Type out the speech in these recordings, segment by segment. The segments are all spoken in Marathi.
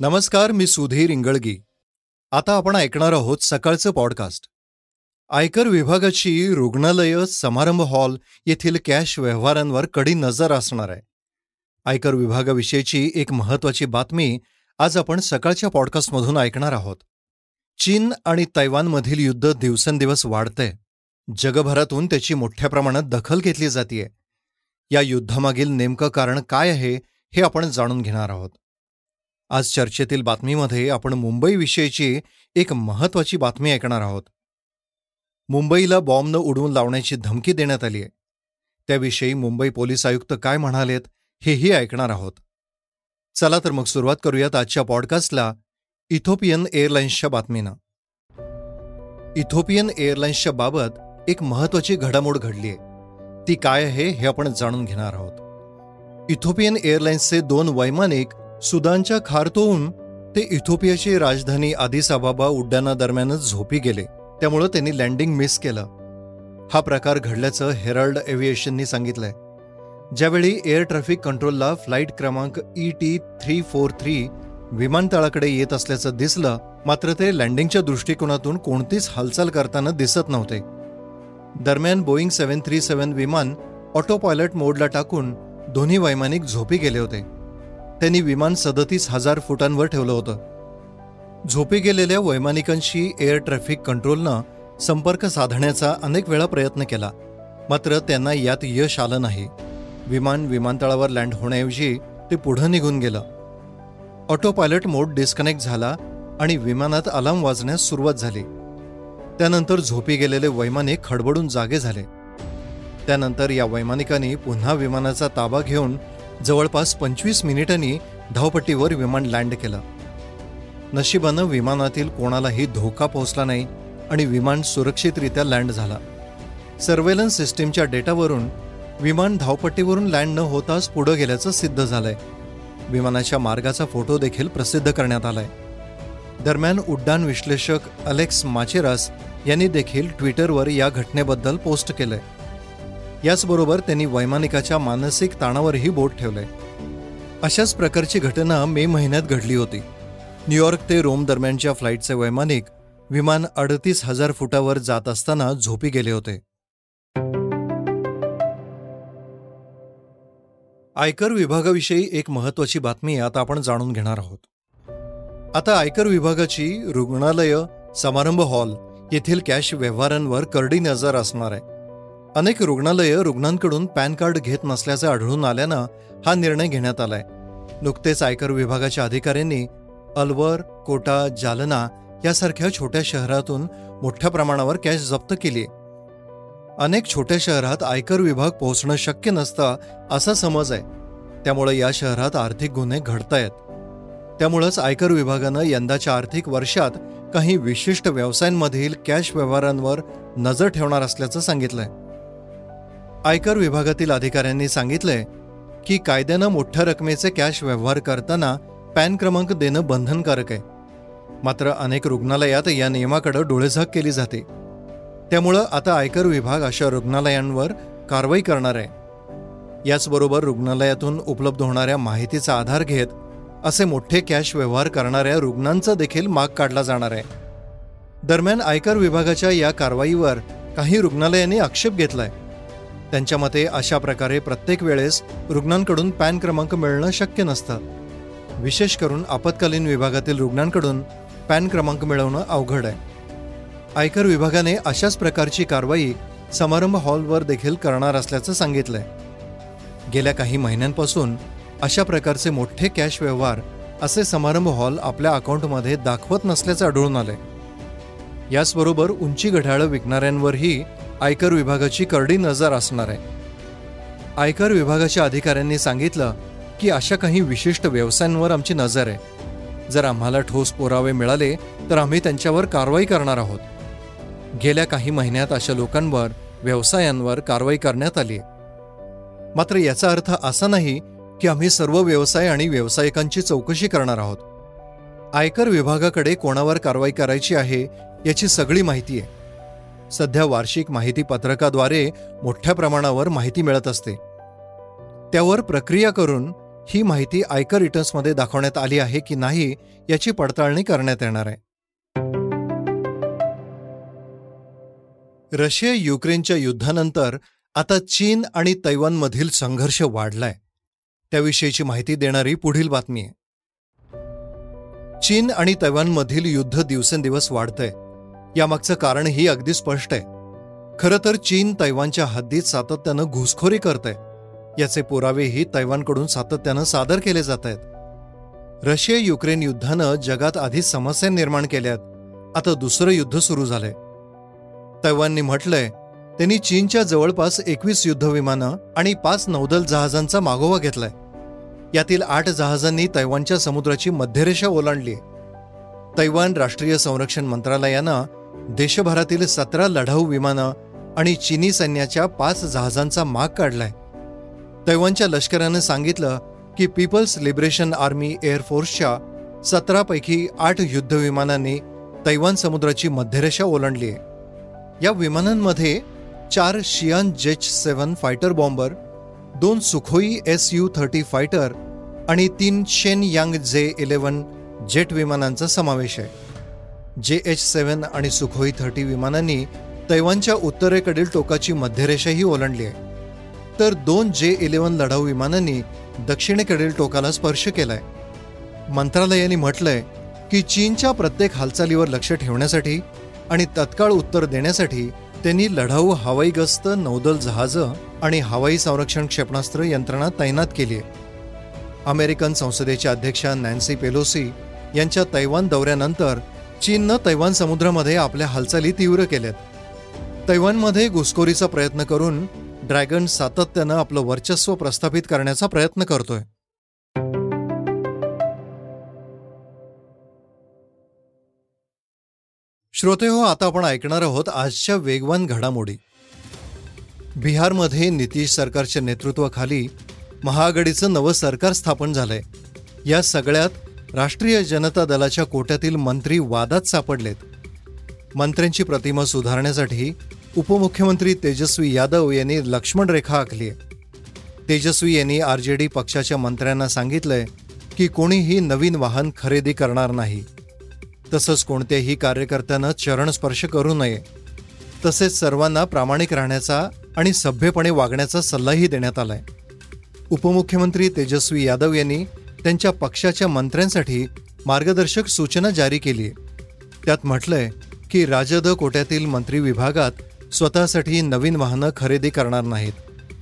नमस्कार मी सुधीर इंगळगी. आता आपण ऐकणार आहोत सकाळचं पॉडकास्ट आयकर विभागाची रुग्णालय समारंभ हॉल येथील कॅश व्यवहारांवर कडी नजर असणार आहे. आयकर विभागाविषयीची एक महत्वाची बातमी आज आपण सकाळच्या पॉडकास्टमधून ऐकणार आहोत. चीन आणि तैवानमधील युद्ध दिवसेंदिवस वाढतंय. जगभरातून त्याची मोठ्या प्रमाणात दखल घेतली जातीय. या युद्धामागील नेमकं कारण काय आहे हे आपण जाणून घेणार आहोत. आज चर्चेतील बातमीमध्ये आपण मुंबईविषयीची एक महत्वाची बातमी ऐकणार आहोत. मुंबईला बॉम्बनं उडवून लावण्याची धमकी देण्यात आली आहे. त्याविषयी मुंबई पोलीस आयुक्त काय म्हणालेत हेही ऐकणार आहोत. चला तर मग सुरुवात करूयात आजच्या पॉडकास्टला इथोपियन एअरलाइन्सच्या बातमीनं. इथोपियन एअरलाइन्सच्या बाबत एक महत्वाची घडामोड घडली आहे ती काय आहे हे आपण जाणून घेणार आहोत. इथोपियन एअरलाइन्सचे दोन वैमानिक सुदानच्या खारतोहून ते इथोपियाची राजधानी आदिस अबाबा उड्डाणादरम्यानच झोपी गेले. त्यामुळं त्यांनी लँडिंग मिस केलं. हा प्रकार घडल्याचं हेराल्ड एव्हिएशननी सांगितलंय. ज्यावेळी एअर ट्रॅफिक कंट्रोलला फ्लाईट क्रमांक E T three four three विमानतळाकडे येत असल्याचं दिसलं मात्र ते लँडिंगच्या दृष्टिकोनातून कोणतीच हालचाल करताना दिसत नव्हते. दरम्यान बोईंग सेव्हन थ्री सेव्हन विमान ऑटो पायलट मोडला टाकून दोन्ही वैमानिक झोपी गेले होते. त्यांनी विमान सदतीस हजार फुटांवर ठेवलं होतं. झोपी गेलेल्या वैमानिकांशी एअर ट्रॅफिक कंट्रोलनं संपर्क साधण्याचा अनेक वेळा प्रयत्न केला मात्र त्यांना यात यश आलं नाही. विमान विमानतळावर लँड होण्याऐवजी ते पुढं निघून गेलं. ऑटो पायलट मोड डिस्कनेक्ट झाला आणि विमानात अलार्म वाजण्यास सुरुवात झाली. त्यानंतर झोपी गेलेले वैमानिक खडबडून जागे झाले. त्यानंतर या वैमानिकांनी पुन्हा विमानाचा ताबा घेऊन जवळपास पंचवीस मिनिटांनी धावपट्टीवर विमान लँड केलं. नशिबानं विमानातील कोणालाही धोका पोहोचला नाही आणि विमान सुरक्षितरित्या लँड झाला. सर्वेलन्स सिस्टीमच्या डेटावरून विमान धावपट्टीवरून लँड न होताच पुढं गेल्याचं सिद्ध झालंय. विमानाच्या मार्गाचा फोटो देखील प्रसिद्ध करण्यात आलाय. दरम्यान उड्डाण विश्लेषक अलेक्स माचेरास यांनी देखील ट्विटरवर या घटनेबद्दल पोस्ट केलंय. याचबरोबर त्यांनी वैमानिकाच्या मानसिक ताणावरही बोट ठेवलंय. अशाच प्रकारची घटना मे महिन्यात घडली होती. न्यूयॉर्क ते रोम दरम्यानच्या फ्लाईटचे वैमानिक विमान अडतीस हजार फुटावर जात असताना झोपी गेले होते. आयकर विभागाविषयी एक महत्वाची बातमी आता आपण जाणून घेणार आहोत. आता आयकर विभागाची रुग्णालय समारंभ हॉल येथील कॅश व्यवहारांवर करडी नजर असणार आहे. अनेक रुग्णालयं रुग्णांकडून पॅन कार्ड घेत नसल्याचं आढळून आल्यानं हा निर्णय घेण्यात आलाय. नुकतेच आयकर विभागाच्या अधिकाऱ्यांनी अलवर कोटा जालना यासारख्या छोट्या शहरातून मोठ्या प्रमाणावर कॅश जप्त केली अनेक छोट्या शहरात आयकर विभाग पोहोचणं शक्य नसतं असा समज आहे. त्यामुळे या शहरात आर्थिक गुन्हे घडतायत. त्यामुळंच आयकर विभागानं यंदाच्या आर्थिक वर्षात काही विशिष्ट व्यवसायांमधील कॅश व्यवहारांवर नजर ठेवणार असल्याचं सांगितलंय. आयकर विभागातील अधिकाऱ्यांनी सांगितलंय की कायद्यानं मोठ्या रकमेचे कॅश व्यवहार करताना पॅन क्रमांक देणं बंधनकारक आहे. मात्र अनेक रुग्णालयात या नियमाकडे डोळेझाक केली जाते. त्यामुळं आता आयकर विभाग अशा रुग्णालयांवर कारवाई करणार आहे. याचबरोबर रुग्णालयातून उपलब्ध होणाऱ्या माहितीचा आधार घेत असे मोठे कॅश व्यवहार करणाऱ्या रुग्णांचा देखील माग काढला जाणार आहे. दरम्यान आयकर विभागाच्या या कारवाईवर काही रुग्णालयांनी आक्षेप घेतलाय. त्यांच्या मते अशा प्रकारे प्रत्येक वेळेस रुग्णांकडून पॅन क्रमांक मिळणं शक्य नसतं. विशेष करून आपत्कालीन विभागातील रुग्णांकडून पॅन क्रमांक मिळवणं अवघड आहे. आयकर विभागाने अशाच प्रकारची कारवाई समारंभ हॉलवर देखील करणार असल्याचं सांगितलंय. गेल्या काही महिन्यांपासून अशा प्रकारचे मोठे कॅश व्यवहार असे समारंभ हॉल आपल्या अकाउंटमध्ये दाखवत नसल्याचं आढळून आलंय. याचबरोबर उंची घड्याळं विकणाऱ्यांवरही आयकर विभागाची करडी नजर असणार आहे. आयकर विभागाच्या अधिकाऱ्यांनी सांगितलं की अशा काही विशिष्ट व्यवसायांवर आमची नजर आहे. जर आम्हाला ठोस पुरावे मिळाले तर आम्ही त्यांच्यावर कारवाई करणार आहोत. गेल्या काही महिन्यात अशा लोकांवर व्यवसायांवर कारवाई करण्यात आली मात्र याचा अर्थ असा नाही की आम्ही सर्व व्यवसाय आणि व्यावसायिकांची चौकशी करणार आहोत. आयकर विभागाकडे कोणावर कारवाई करायची आहे याची सगळी माहिती आहे. सध्या वार्षिक माहिती पत्रकाद्वारे मोठ्या प्रमाणावर माहिती मिळत असते. त्यावर प्रक्रिया करून ही माहिती आयकर रिटर्न्समध्ये दाखवण्यात आली आहे की नाही याची पडताळणी करण्यात येणार आहे. रशिया युक्रेनच्या युद्धानंतर आता चीन आणि तैवानमधील संघर्ष वाढलाय. त्याविषयीची माहिती देणारी पुढील बातमी आहे. चीन आणि तैवानमधील युद्ध दिवसेंदिवस वाढतंय. यामागचं कारणही अगदी स्पष्ट आहे. खरं तर चीन तैवानच्या हद्दीत सातत्यानं घुसखोरी करतंय. याचे पुरावेही तैवानकडून सातत्यानं सादर केले जात आहेत. रशिया युक्रेन युद्धानं जगात आधी समस्या निर्माण केल्यात. आता दुसरं युद्ध सुरू झालंय. तैवाननी म्हटलंय त्यांनी चीनच्या जवळपास एकवीस युद्धविमानं आणि पाच नौदल जहाजांचा मागोवा घेतलाय. यातील आठ जहाजांनी तैवानच्या समुद्राची मध्यरेषा ओलांडली तैवान राष्ट्रीय संरक्षण मंत्रालयानं देशभरातील सतरा लढाऊ विमानं आणि चीनी सैन्याच्या पाच जहाजांचा माग काढलाय. तैवानच्या लष्करानं सांगितलं की पीपल्स लिबरेशन आर्मी एअरफोर्सच्या सतरापैकी आठ युद्धविमानांनी तैवान समुद्राची मध्यरेषा ओलांडली आहे या विमानांमध्ये चार Xian JH seven fighter bomber दोन Sukhoi S U thirty fighter आणि तीन शेन यांग जे इलेव्हन जेट विमानांचा समावेश आहे. जे एच सेव्हन आणि सुखोई थर्टी विमानांनी तैवानच्या उत्तरेकडील टोकाची मध्यरेषाही ओलांडली आहे. तर दोन जे इलेव्हन लढाऊ विमानांनी दक्षिणेकडील टोकाला स्पर्श केलाय. मंत्रालयाने म्हटलंय की चीनच्या प्रत्येक हालचालीवर लक्ष ठेवण्यासाठी आणि तत्काळ उत्तर देण्यासाठी त्यांनी लढाऊ हवाई गस्त नौदल जहाजं आणि हवाई संरक्षण क्षेपणास्त्र यंत्रणा तैनात केली आहे. अमेरिकन संसदेच्या अध्यक्षा नॅन्सी पेलोसी यांच्या तैवान दौऱ्यानंतर चीननं तैवान समुद्रामध्ये आपल्या हालचाली तीव्र केल्यात. तैवानमध्ये घुसखोरीचा प्रयत्न करून ड्रॅगन सातत्यानं आपलं वर्चस्व प्रस्थापित करण्याचा प्रयत्न करतोय. श्रोते हो आता आपण ऐकणार आहोत आजच्या वेगवान घडामोडी. बिहारमध्ये नितीश सरकारच्या नेतृत्वाखाली महाआघाडीचं नवं सरकार स्थापन झालंय. या सगळ्यात राष्ट्रीय जनता दलाच्या कोट्यातील मंत्री वादात सापडलेत. मंत्र्यांची प्रतिमा सुधारण्यासाठी उपमुख्यमंत्री तेजस्वी यादव यांनी लक्ष्मण रेखा आखली आहे. तेजस्वी यांनी आर जे डी पक्षाच्या मंत्र्यांना सांगितलंय की कोणीही नवीन वाहन खरेदी करणार नाही. तसंच कोणत्याही कार्यकर्त्यानं चरणस्पर्श करू नये. तसेच सर्वांना प्रामाणिक राहण्याचा आणि सभ्यपणे वागण्याचा सल्लाही देण्यात आलाय. उपमुख्यमंत्री तेजस्वी यादव यांनी त्यांच्या पक्षाच्या मंत्र्यांसाठी मार्गदर्शक सूचना जारी केली. आहे त्यात म्हटलंय की राजद कोट्यातील मंत्री विभागात स्वतःसाठी नवीन वाहनं खरेदी करणार नाहीत.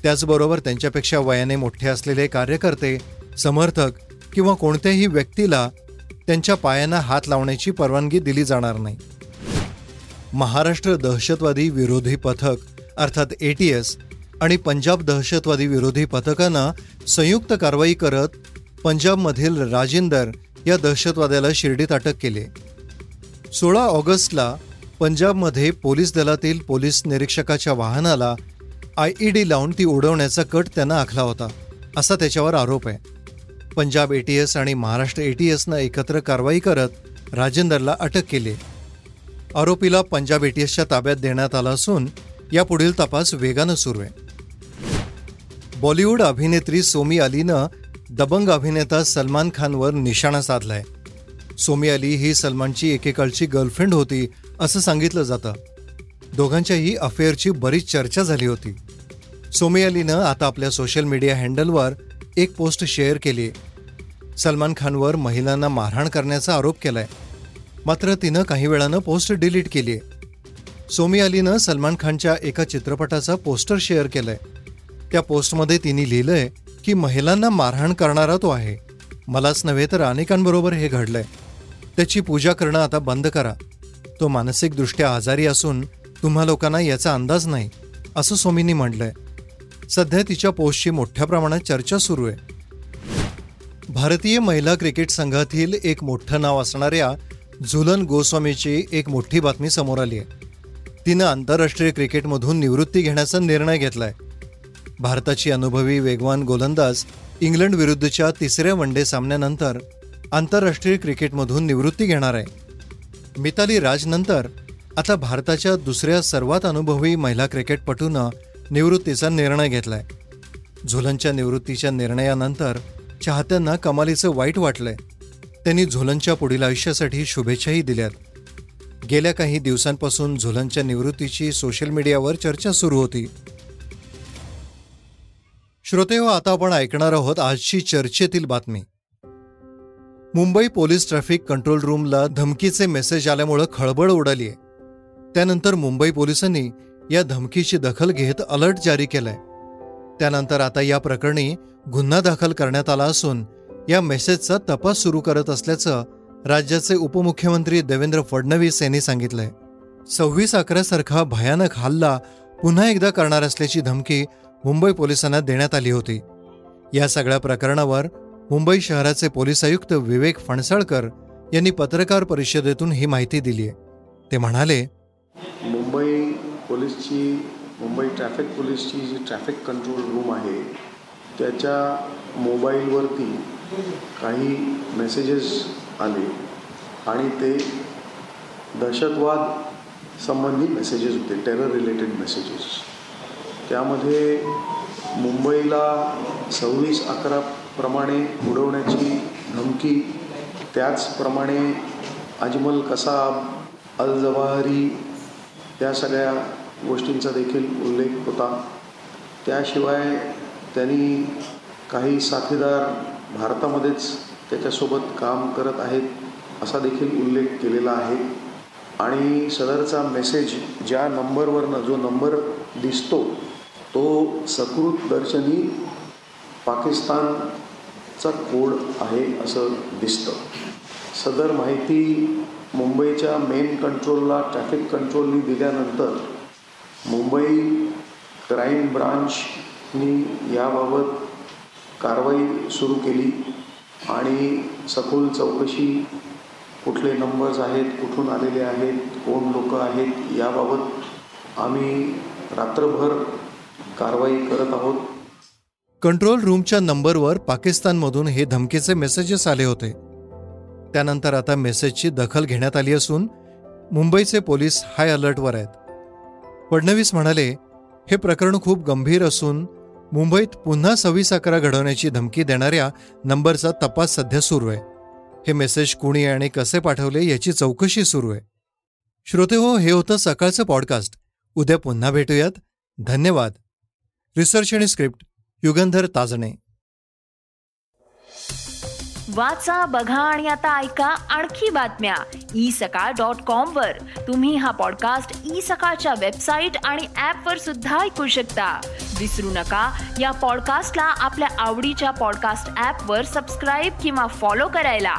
त्याचबरोबर त्यांच्यापेक्षा वयाने मोठे असलेले कार्यकर्ते समर्थक किंवा कोणत्याही व्यक्तीला त्यांच्या पायांना हात लावण्याची परवानगी दिली जाणार नाही. महाराष्ट्र दहशतवादी विरोधी पथक अर्थात एटीएस आणि पंजाब दहशतवादी विरोधी पथकानं संयुक्त कारवाई करत पंजाबमधील राजिंदर या दहशतवाद्याला शिर्डीत अटक केली. सोळा ऑगस्टला पंजाबमध्ये पोलीस दलातील पोलीस निरीक्षकाच्या वाहनाला आय ई डी लावून ती उडवण्याचा कट त्यांना आखला होता असा त्याच्यावर आरोप आहे. पंजाब ए टी एस आणि महाराष्ट्र ए टी एसनं एकत्र कारवाई करत राजेंदरला अटक केली. आरोपीला पंजाब ए टी एसच्या ताब्यात देण्यात आला असून यापुढील तपास वेगानं सुरू आहे. बॉलिवूड अभिनेत्री सोमी अलीनं दबंग अभिनेता सलमान खानवर निशाणा साधलाय. सोमी अली ही सलमानची एकेकाळची गर्लफ्रेंड होती असं सांगितलं जातं. दोघांच्याही अफेअरची बरीच चर्चा झाली होती. सोमी अलीनं आता आपल्या सोशल मीडिया हँडलवर एक पोस्ट शेअर केली. सलमान खानवर महिलांना मारहाण करण्याचा आरोप केलाय. मात्र तिनं काही वेळानं पोस्ट डिलीट केली. आहे सोमी अलीनं सलमान खानच्या एका चित्रपटाचा पोस्टर शेअर केलंय. त्या पोस्टमध्ये तिने लिहिलंय की महिलांना मारहाण करणारा तो आहे. मलाच नव्हे तर अनेकांबरोबर हे घडलंय. त्याची पूजा करणं आता बंद करा. तो मानसिकदृष्ट्या आजारी असून तुम्हा लोकांना याचा अंदाज नाही असं सोमींनी म्हटलंय सध्या तिच्या पोस्टची मोठ्या प्रमाणात चर्चा सुरू आहे. भारतीय महिला क्रिकेट संघातील एक मोठं नाव असणाऱ्या झुलन गोस्वामीची एक मोठी बातमी समोर आली आहे. तिनं आंतरराष्ट्रीय क्रिकेटमधून निवृत्ती घेण्याचा निर्णय घेतलाय. भारताची अनुभवी वेगवान गोलंदाज इंग्लंड विरुद्धच्या तिसऱ्या वनडे सामन्यानंतर आंतरराष्ट्रीय क्रिकेटमधून निवृत्ती घेणार आहे. मिताली राजनंतर आता भारताच्या दुसऱ्या सर्वात अनुभवी महिला क्रिकेटपटूनं निवृत्तीचा निर्णय घेतलाय. झुलनच्या निवृत्तीच्या निर्णयानंतर चाहत्यांना कमालीचं वाईट वाटलंय. त्यांनी झुलनच्या पुढील आयुष्यासाठी शुभेच्छाही दिल्यात. गेल्या काही दिवसांपासून झुलनच्या निवृत्तीची सोशल मीडियावर चर्चा सुरू होती. श्रोते हो आता आपण ऐकणार आहोत आजची चर्चेतील बातमी. मुंबई पोलीस ट्रॅफिक कंट्रोल रूमला धमकीचे मेसेज आल्यामुळं खळबळ उडाली आहे त्यानंतर मुंबई पोलिसांनी या धमकीची दखल घेत अलर्ट जारी केलाय. त्यानंतर आता या प्रकरणी गुन्हा दाखल करण्यात आला असून या मेसेजचा तपास सुरू करत असल्याचं राज्याचे उपमुख्यमंत्री देवेंद्र फडणवीस यांनी सांगितलंय. सव्वीस अकरासारखा भयानक हल्ला पुन्हा एकदा करणार असल्याची धमकी मुंबई पोलिसांना देण्यात आली होती. या सगळ्या प्रकरणावर मुंबई शहराचे पोलीस आयुक्त विवेक फणसळकर यांनी पत्रकार परिषदेतून ही माहिती दिली आहे. ते म्हणाले मुंबई पोलीसची मुंबई ट्रॅफिक पोलीसची जी ट्रॅफिक कंट्रोल रूम आहे त्याच्या मोबाईलवरती काही मेसेजेस आले आणि ते दहशतवाद संबंधी मेसेजेस होते टेरर रिलेटेड मेसेजेस त्यामध्ये मुंबईला सव्वीस अकराप्रमाणे उडवण्याची धमकी त्याचप्रमाणे अजमल कसाब अल जवाहरी या सगळ्या गोष्टींचा देखील उल्लेख होता. त्याशिवाय त्यांनी काही साथीदार भारतामध्येच त्याच्यासोबत काम करत आहेत असा देखील उल्लेख केलेला आहे. आणि सदरचा मेसेज ज्या नंबरवरनं जो नंबर दिसतो तो सकृत दर्शनी पाकिस्तानचा कोड आहे असं दिसतं. सदर माहिती मुंबईच्या मेन कंट्रोलला ट्रॅफिक कंट्रोलनी दिल्यानंतर मुंबई क्राईम ब्रांचनी याबाबत कारवाई सुरू केली आणि सखोल चौकशी कुठले नंबर्स आहेत कुठून आलेले आहेत कोण लोक आहेत याबाबत आम्ही रात्रभर कारवाई करत आहोत. कंट्रोल रूमच्या नंबरवर पाकिस्तानमधून हे धमकीचे मेसेजेस आले होते. त्यानंतर आता मेसेजची दखल घेण्यात आली असून मुंबईचे पोलीस हाय अलर्टवर आहेत. फडणवीस म्हणाले हे प्रकरण खूप गंभीर असून मुंबईत पुन्हा सव्वीस अकरा घडवण्याची धमकी देणाऱ्या नंबरचा तपास सध्या सुरू आहे. हे मेसेज कुणी आणि कसे पाठवले याची चौकशी सुरू आहे. श्रोते हो हे होतं सकाळचं पॉडकास्ट. उद्या पुन्हा भेटूयात. धन्यवाद. रिसर्च आणि स्क्रिप्ट युगंधर ताजणे. वाचा बघा आणि आता ऐका आणखी बातम्या. ई सकाळ डॉट कॉम वर. तुम्ही हा पॉडकास्ट ई सकाळच्या वेबसाईट आणि ऍप वर सुद्धा ऐकू शकता. विसरू नका या पॉडकास्टला आपल्या आवडीच्या पॉडकास्ट ऍप वर सबस्क्राईब किंवा फॉलो करायला.